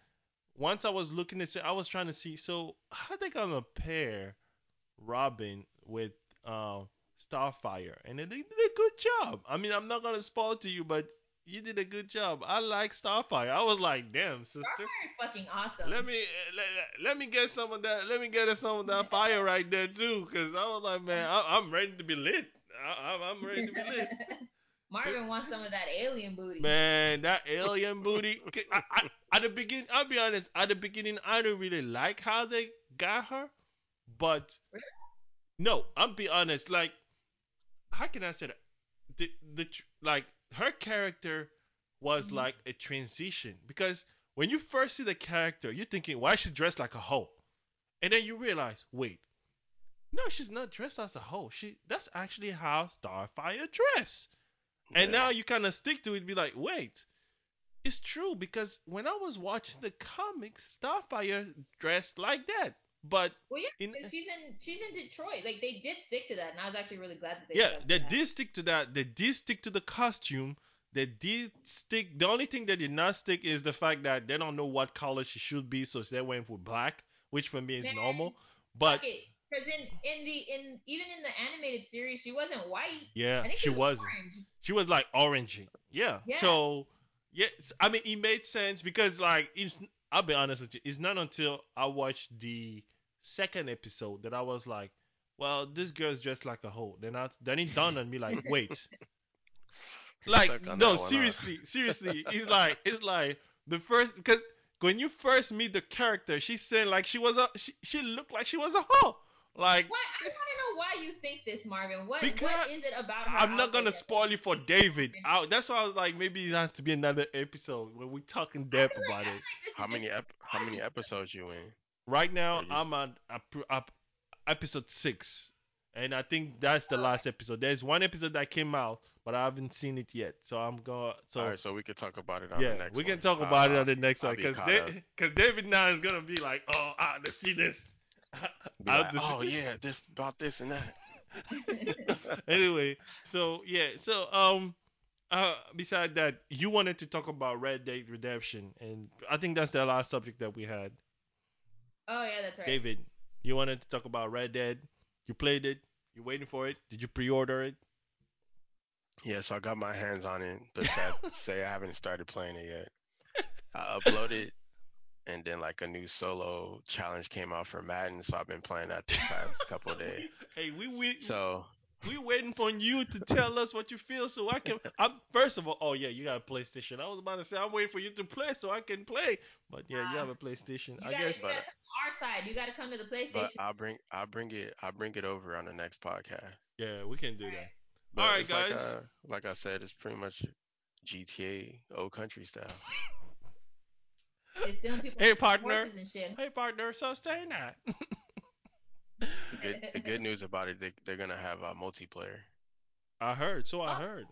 once I was looking at I was trying to see. So how they gonna pair Robin with uh, Starfire? And they did a good job. I mean, I'm not gonna spoil it to you, but you did a good job. I like Starfire. I was like, damn, sister. Starfire is fucking awesome. Let me let, let me get some of that. Let me get some of that fire right there too, because I was like, man, I, I'm ready to be lit. I, I'm, I'm ready to be lit. Marvin wants some of that alien booty. Man, that alien booty. I, I, at the beginning, I'll be honest. At the beginning, I didn't really like how they got her, but Really? no, I'll be honest. Like, how can I say that? The the like her character was Mhm. like a transition because when you first see the character, you're thinking, why is she dressed like a hoe? And then you realize, wait, no, she's not dressed as a hoe. She that's actually how Starfire dress. And Yeah. now you kind of stick to it, be like, wait, it's true because when I was watching the comics, Starfire dressed like that. But well, yeah, in she's in she's in Detroit. Like they did stick to that, and I was actually really glad that they yeah, they that. did stick to that. They did stick to the costume. They did stick. The only thing they did not stick is the fact that they don't know what color she should be, so they went for black, which for me is Man, normal. But because in in the in even in the animated series, she wasn't white. yeah, I think she she was wasn't. orange. She was like orangey. Yeah. Yeah. So yes, I mean it made sense because like it's. I'll be honest with you. It's not until I watched the second episode that I was like, well, this girl's dressed like a hoe. Then I then it dawned on me like, wait, like no, that one, huh? seriously, seriously. It's like it's like the first because when you first meet the character, she said like she was a she, she looked like she was a hoe. Like What I want to know why you think this, Marvin. What Because what is it about her? I'm not gonna spoil makes it for David. I, that's why I was like, maybe it has to be another episode when we talk in depth like- about it. like How many ep- how many episodes you in? Right now, you- I'm on ep- ep- episode six, and I think that's the last episode. There's one episode that came out, but I haven't seen it yet. So I'm going. So All right, so we can talk about it on yeah, the next we can one. talk Uh, about it on the next I'll one be because caught because David now is gonna be like, oh, ah, let's see this. Be I'll like, just- oh yeah, this about this and that. anyway, so yeah, so um, uh, beside that, you wanted to talk about Red Dead Redemption, and I think that's the last subject that we had. Oh yeah, that's right. David, you wanted to talk about Red Dead. You played it. You waiting for it? Did you pre-order it? Yeah, so I got my hands on it, but sad to say I haven't started playing it yet. I uploaded, and then like a new solo challenge came out for Madden, so I've been playing that the past couple of days. Hey, we we So we waiting for you to tell us what you feel, so I can. I'm first of all, oh yeah, you got a PlayStation. I was about to say I'm waiting for you to play so I can play, but yeah, you have a PlayStation. You I gotta, guess. you gotta our side. You gotta come to the but PlayStation. I'll bring I'll bring it I'll bring it over on the next podcast. Yeah, we can do that. But All right, it's like, guys. uh, like I said, it's pretty much GTA old country style. They're stealing people's Hey, partner. horses and shit. Hey, partner. So saying that. The good, the good news about it, they, they're gonna have a multiplayer. I heard. So I Oh, heard.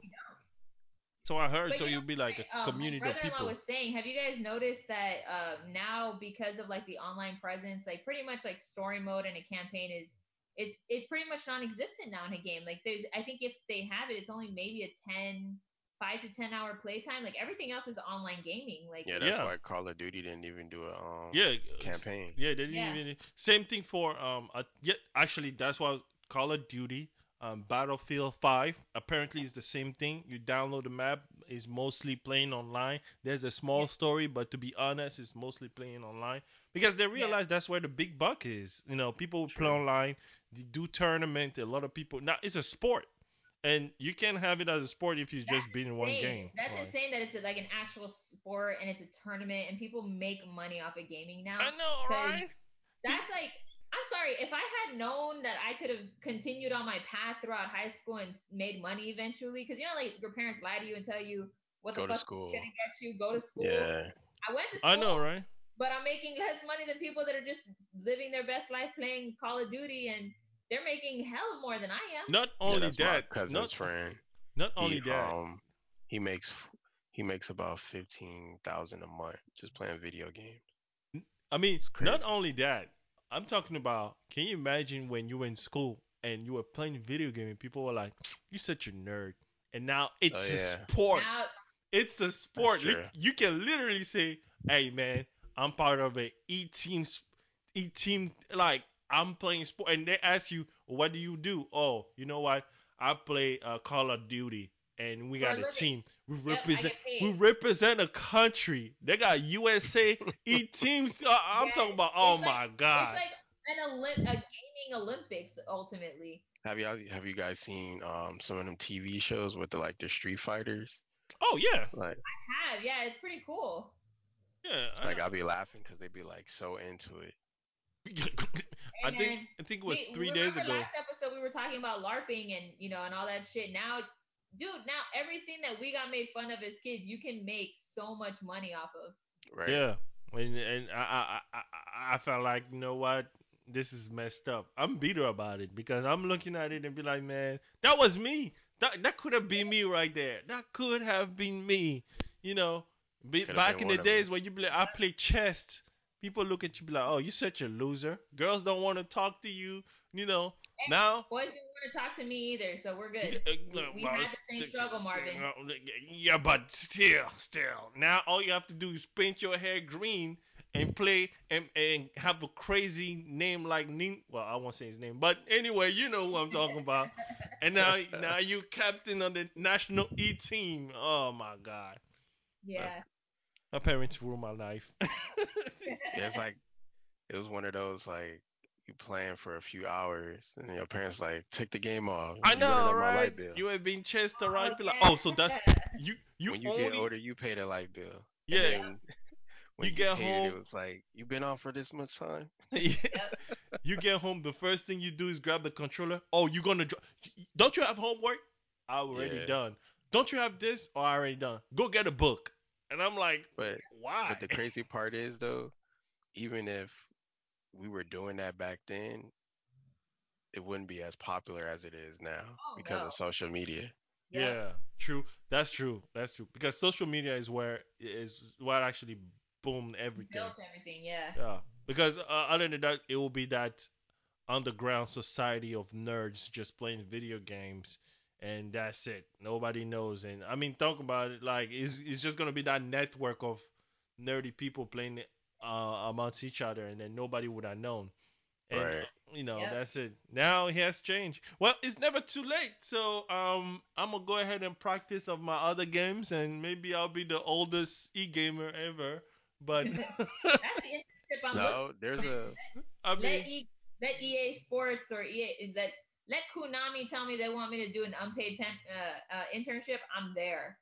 So I heard. But so you know you'll be like a Um, community my of brother-in-law people. was saying, have you guys noticed that uh, now because of like the online presence, like pretty much like story mode and a campaign is it's it's pretty much non-existent now in a game. Like there's, I think if they have it, it's only maybe a 10, five to ten hour playtime. Like everything else is online gaming. Like Yeah, that's Yeah. why Call of Duty didn't even do a um yeah. campaign. Yeah, they didn't Yeah. even. Same thing for um. Uh, yeah, actually, that's why Call of Duty, um, Battlefield Five. Apparently, it's the same thing. You download the map. Is mostly playing online. There's a small Yeah. story, but to be honest, it's mostly playing online because they realize that's where the big buck is. You know, people play online. They do tournament. A lot of people now. It's a sport, and you can't have it as a sport if you just been in one game. That's Like, insane that it's a, like an actual sport and it's a tournament and people make money off of gaming now. I know, right? That's like, I'm sorry, if I had known that I could have continued on my path throughout high school and made money eventually, because you know, like your parents lie to you and tell you what Go the fuck school. is gonna get you, go to school. Yeah, I went to school, I know, right? but I'm making less money than people that are just living their best life playing Call of Duty, and they're making hell more than I am. Not yeah, only that's my that, cousin's not, friend. not only he, that. um, he makes he makes about fifteen thousand a month just playing video games. I mean, not only that. I'm talking about. Can you imagine when you were in school and you were playing video game and people were like, "You're such a nerd," and now it's Oh, a sport. Now, It's a sport. Li- You can literally say, "Hey, man, I'm part of a E team, E team. Like I'm playing sport," and they ask you, "What do you do?" Oh, you know what? I play uh, Call of Duty, and we For got a living. team. We Yep, represent. We represent a country. They got USA E teams. Uh, I'm Yeah, talking about. Oh it's like- my god! It's like an Olymp- a gaming Olympics ultimately. Have y'all have you guys seen um some of them TV shows with the like the Street Fighters? oh yeah, Like I Have yeah, it's pretty cool. yeah. I like know. I'll be laughing because they'd be like so into it. I think I think it was we- three days remember ago. Last episode we were talking about LARPing and you know and all that shit. Now, dude, now everything that we got made fun of as kids, you can make so much money off of. Right? Yeah, and and I, I I I I felt like you know what this is messed up. I'm bitter about it because I'm looking at it and be like, man, that was me. That that could have been me right there. That could have been me. You know, be, back in the of 'em. days when you be like, I play chess. People look at you be like, oh, you such a loser. Girls don't want to talk to you. You know, Hey, now. Boys didn't want to talk to me either, so we're good. Uh, We, we well, had the same struggle, Marvin. Yeah, but still, still. Now all you have to do is paint your hair green and play and, and have a crazy name like Nin. Well, I won't say his name, but anyway, you know who I'm talking about. And now, now you captain of the national E team. Oh my god, Yeah. My parents ruined my life. It's like it was one of those like you playing for a few hours and your parents like take the game off. I You know, right? You have been chased Oh, around. Be like, yeah. oh, so that's you. You when you only get older, you pay the light bill. yeah. And then when You you, get paid it, home- it was like you've been on for this much time. Yep. you get home, the first thing you do is grab the controller. Oh, you gonna dr- don't you have homework? I already Yeah. done. Don't you have this? Oh, I already done. Go get a book. And I'm like, But why? but the crazy part is though, even if we were doing that back then, it wouldn't be as popular as it is now Oh, because no. of social media. Yep. Yeah, true. That's true. That's true. Because social media is where is what actually boomed everything. Built everything. Yeah. Yeah. Because uh, other than that, it will be that underground society of nerds just playing video games, and that's it. Nobody knows. And I mean, talk about it. Like, it's it's just gonna be that network of nerdy people playing uh, amongst each other, and then nobody would have known. And Right. uh, you know, Yep. that's it. Now it has changed. Well, it's never too late. So um, I'm gonna go ahead and practice of my other games, and maybe I'll be the oldest e gamer ever. But That's the I'm looking. No, there's a I mean, Let e, let EA Sports or EA let let Konami tell me they want me to do an unpaid pen, uh, uh, internship. I'm there.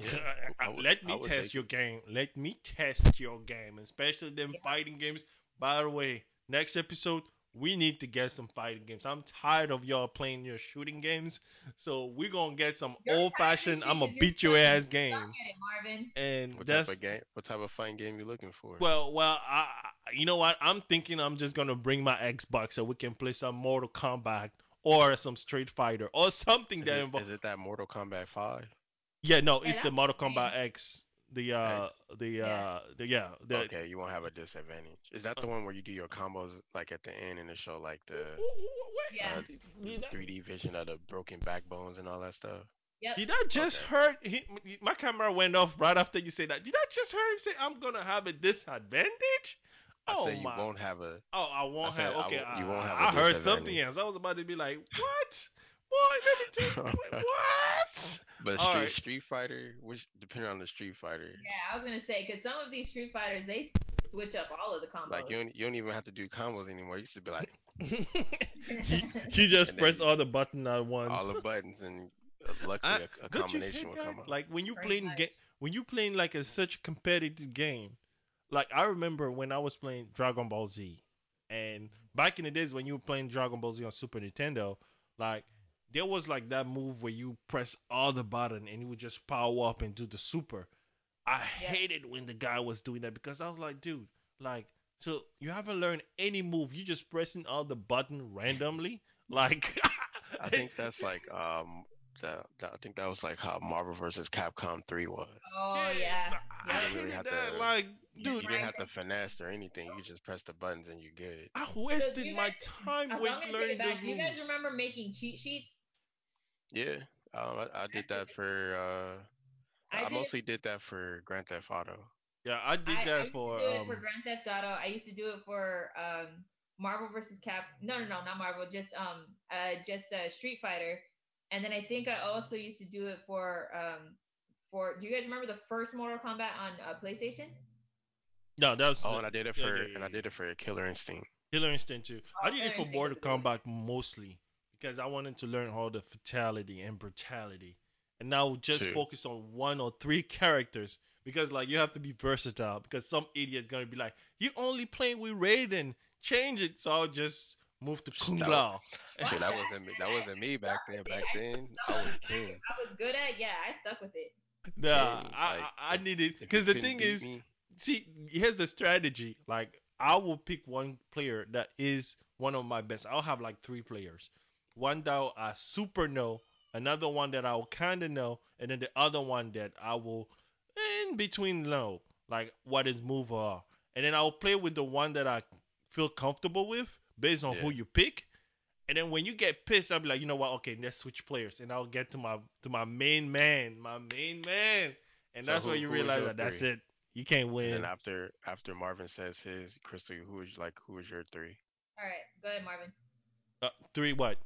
Yeah, I would- Let me test take your game. Let me test your game, especially them Yeah. fighting games. By the way, next episode we need to get some fighting games. I'm tired of y'all playing your shooting games, so we're gonna get some You're old fashioned. I'm gonna beat your ass game, Suck at it, Marvin. and what that's type of game? What type of fighting game you looking for? well, well. I, I- you know what? I'm thinking I'm just gonna bring my Xbox so we can play some Mortal Kombat or some Street Fighter or something is, that it, involves. is it that Mortal Kombat Five? Yeah, no, Yeah, it's the Mortal the same. Kombat X. The uh, the Yeah. uh, the yeah, the okay, you won't have a disadvantage. Is that the Uh, one where you do your combos like at the end and it show like the Yeah. uh, 3D vision of the broken backbones and all that stuff? Yep. did I just Okay. heard he, my camera went off right after you said that? Did I just hear him say I'm gonna have a disadvantage? I oh say you my! won't have a. oh, I won't I have. I Okay, I, you won't have I a heard something else. I was about to be like, what? Boy, let me tell you, wait, what? But All Street, right. Street Fighter, which depending on the Street Fighter, Yeah, I was gonna say because some of these Street Fighters they switch up all of the combos. like you don't, you don't even have to do combos anymore. You used to be like he, he just press all the button at once. all the buttons, and uh, luckily I- a, a combination will come up. Like when you Pretty playing much. ga- when you playing like a such a competitive game. Like I remember when I was playing Dragon Ball Z, and back in the days when you were playing Dragon Ball Z on Super Nintendo, like there was like that move where you press all the button and you would just power up and do the super. I Yeah. hated when the guy was doing that because I was like, dude, like, so you haven't learned any move. You just pressing all the button randomly, like. I think that's like um, that, that I think that was like how Marvel vs. Capcom Three was. oh yeah. I Yeah. You didn't really have that. to- Like, dude, you didn't have to finesse or anything. You just press the buttons and you're good. I wasted you my guys- time I'm with learning it back. those Do you guys remember making cheat sheets? Yeah, um, I, I did that for. Uh, I I, did it- mostly did that for Grand Theft Auto. Yeah, I did I, I that used for. to do it um, for Grand Theft Auto. I used to do it for um, Marvel versus Cap. No, no, no, not Marvel. Just um, uh, just uh, Street Fighter. And then I think I also used to do it for um, for. Do you guys remember the first Mortal Kombat on uh, PlayStation? no, that was Oh, and I did it yeah, for yeah, and I did it for Killer Instinct. Killer Instinct too. I Oh, did it for Instinct Mortal was a good one. Kombat mostly because I wanted to learn all the fatality and brutality, and now just True. focus on one or three characters because like you have to be versatile because some idiot's gonna be like, you only playing with Raiden, change it. So I'll just move to Kung That Lao. Shit, that wasn't me. That wasn't me back then. Back then, I was king. I was good at. Yeah, I stuck with it. Nah, King, I, like, I, I needed because the thing is, me, see, here's the strategy. Like, I will pick one player that is one of my best. I'll have like three players. One that I super know, another one that I'll kind of know, and then the other one that I will in between know, like what his move are. And then I'll play with the one that I feel comfortable with based on who you pick. And then when you get pissed, I'll be like, you know what? Okay, let's switch players, and I'll get to my to my main man, my main man, and So that's where you realize your that that's it. You can't win. And then win. after after Marvin says his, Crystal, who is like who is your three? All right, go ahead, Marvin. Uh, three what?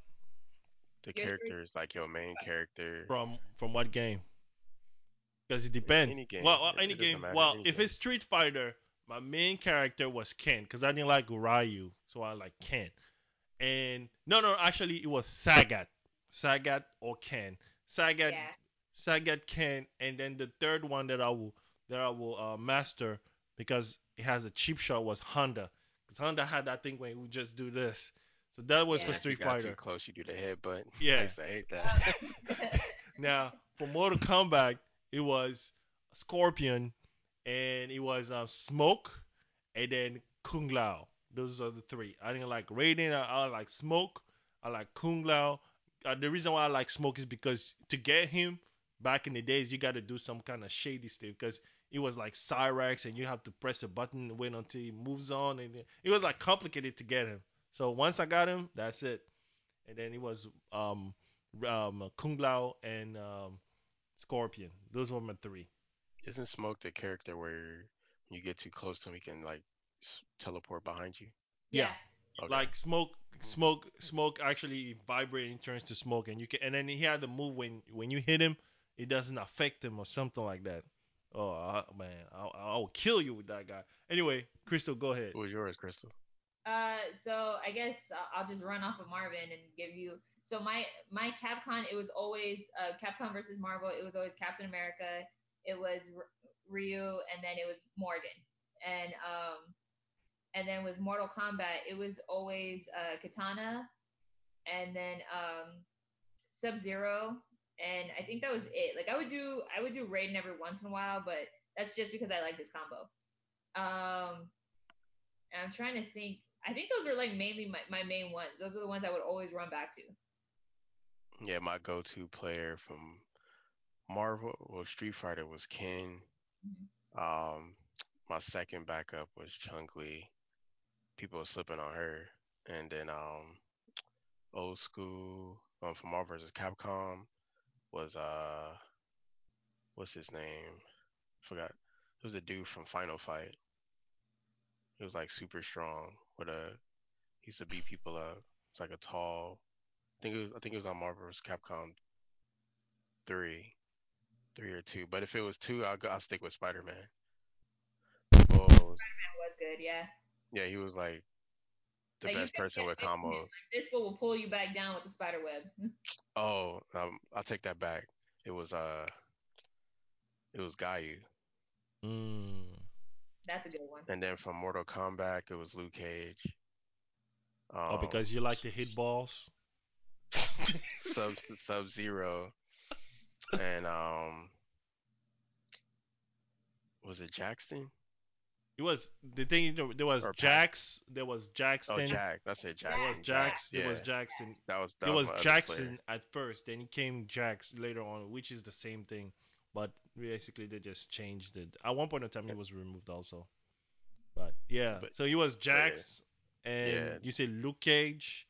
The Your three. characters, like your main character. From from what game? Because it Yeah, depends. any game. Well, uh, It, any it doesn't game. Well, Any if game. it's Street Fighter, my main character was Ken because I didn't like Ryu, so I like Ken. And no, no, actually, it was Sagat, Sagat or Ken. Sagat, Yeah. Sagat Ken, and then the third one that I will that I will uh, master because it has a cheap shot was Honda. Because Honda had that thing where we just do this. So that was Yeah. for If you Street got too close, you do the headbutt. Yeah. I used to hate that. Now, for Mortal Kombat, it was Scorpion, and it was uh, Smoke, and then Kung Lao. Those are the three. I didn't like Raiden. I, I like Smoke. I like Kung Lao. Uh, the reason why I like Smoke is because to get him back in the days, you got to do some kind of shady stuff because it was like Cyrax, and you have to press a button and wait until he moves on, and it was like complicated to get him. So once I got him, that's it. And then it was um, um, Kung Lao and um, Scorpion. Those were my three. Isn't Smoke the character where you get too close to him, he can like s- teleport behind you? Yeah. Okay. Like smoke, smoke, smoke actually vibrating turns to smoke, and you can. And then he had the move when when you hit him, it doesn't affect him or something like that. Oh I, man, I'll, I'll kill you with that guy. Anyway, Crystal, go ahead. Who was yours, Crystal? Uh, so I guess uh, I'll just run off of Marvin and give you. So my my Capcom, it was always uh, Capcom versus Marvel. It was always Captain America. It was R- Ryu, and then it was Morgan. And um, and then with Mortal Kombat, it was always uh, Katana, and then um, Sub Zero, and I think that was it. Like I would do I would do Raiden every once in a while, but that's just because I like this combo. Um, and I'm trying to think. I think those are like mainly my, my main ones. Those are the ones I would always run back to. Yeah, my go-to player from Marvel, well, Street Fighter was Ken. Mhm. Um, my second backup was Chun Li. People were slipping on her, and then um, old school um, from Marvel vs. Capcom was uh, what's his name? Forgot. It was a dude from Final Fight. He was like super strong with a. He used to beat people up. It's like a tall. I think it was. I think it was on Marvel vs. Capcom three, three or two. But if it was two, I'll go, I'll stick with Spider Man. Well, That was good, yeah. yeah, he was like the Like, best person with it, man. combos. This fool will pull you back down with the spider web. Oh, um, I'll take that back. It was uh, it was Gayu, Mm. That's a good one. and then from Mortal Kombat, it was Luke Cage. Um, Oh, because you like to hit balls. Sub Sub Zero, and um, was it Jackson? It was the thing. You know, there was Or Jax. There was Oh, Jackson. Jack. That's it, There Jackson. was Jax. Yeah, was Jackson. that was that There was Jackson at first, then he came Jax later on, which is the same thing, but basically they just changed it. At one point in time, it was removed also. But yeah, But- so he was yeah. Jax, and Yeah. you say Luke Cage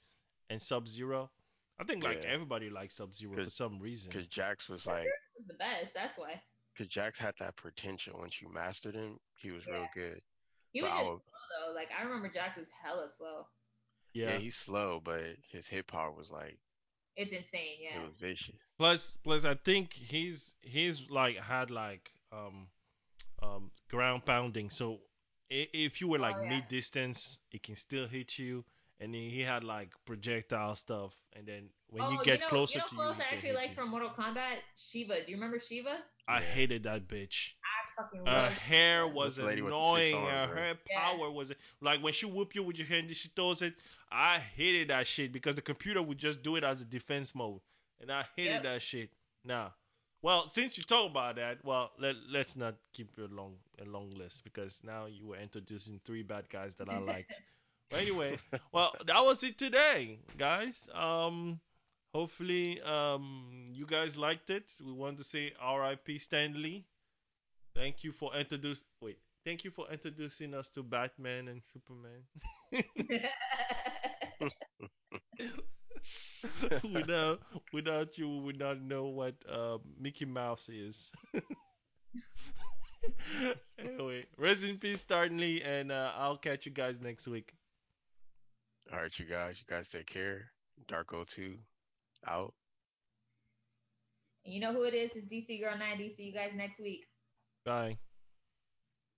and Sub Zero. I think like Yeah. everybody likes Sub Zero for some reason. Because Jax was like, was the best. That's why. because Jax had that potential. Once you mastered him, he was real good. He But was I just would- slow though. Like I remember Jax was hella slow. yeah. Yeah. he's slow, but his hit power was like, It's insane. Yeah. it was vicious. Plus, plus, I think he's he's like had like um um ground pounding. So if you were like Oh, yeah. mid distance, it can still hit you. And then he had like projectile stuff. And then when oh, you get know, closer you know to who you, else he I actually hit like from Mortal Kombat? Sheeva. Do you remember Sheeva? I Yeah. hated that bitch. I fucking Her love hair Sheeva. was This lady with the six annoying. arms, Her hair Yeah. power was like when she whoop you with your hand, she throws it. I hated that shit because the computer would just do it as a defense mode, and I hated Yep. that shit. Nah. Well, since you talk about that, well, let let's not keep a long a long list because now you were introducing three bad guys that I liked. but anyway, well, that was it today, guys. Um, hopefully, um, you guys liked it. We want to say R.I.P. Stan Lee. Thank you for introduce. Wait, thank you for introducing us to Batman and Superman. without without you, we would not know what uh, Mickey Mouse is. anyway, Rest in peace, Stan Lee, and uh, I'll catch you guys next week. All right, you guys. You guys take care. Darko two, out. You know who it is? It's DC Girl 90. See you guys next week. Bye.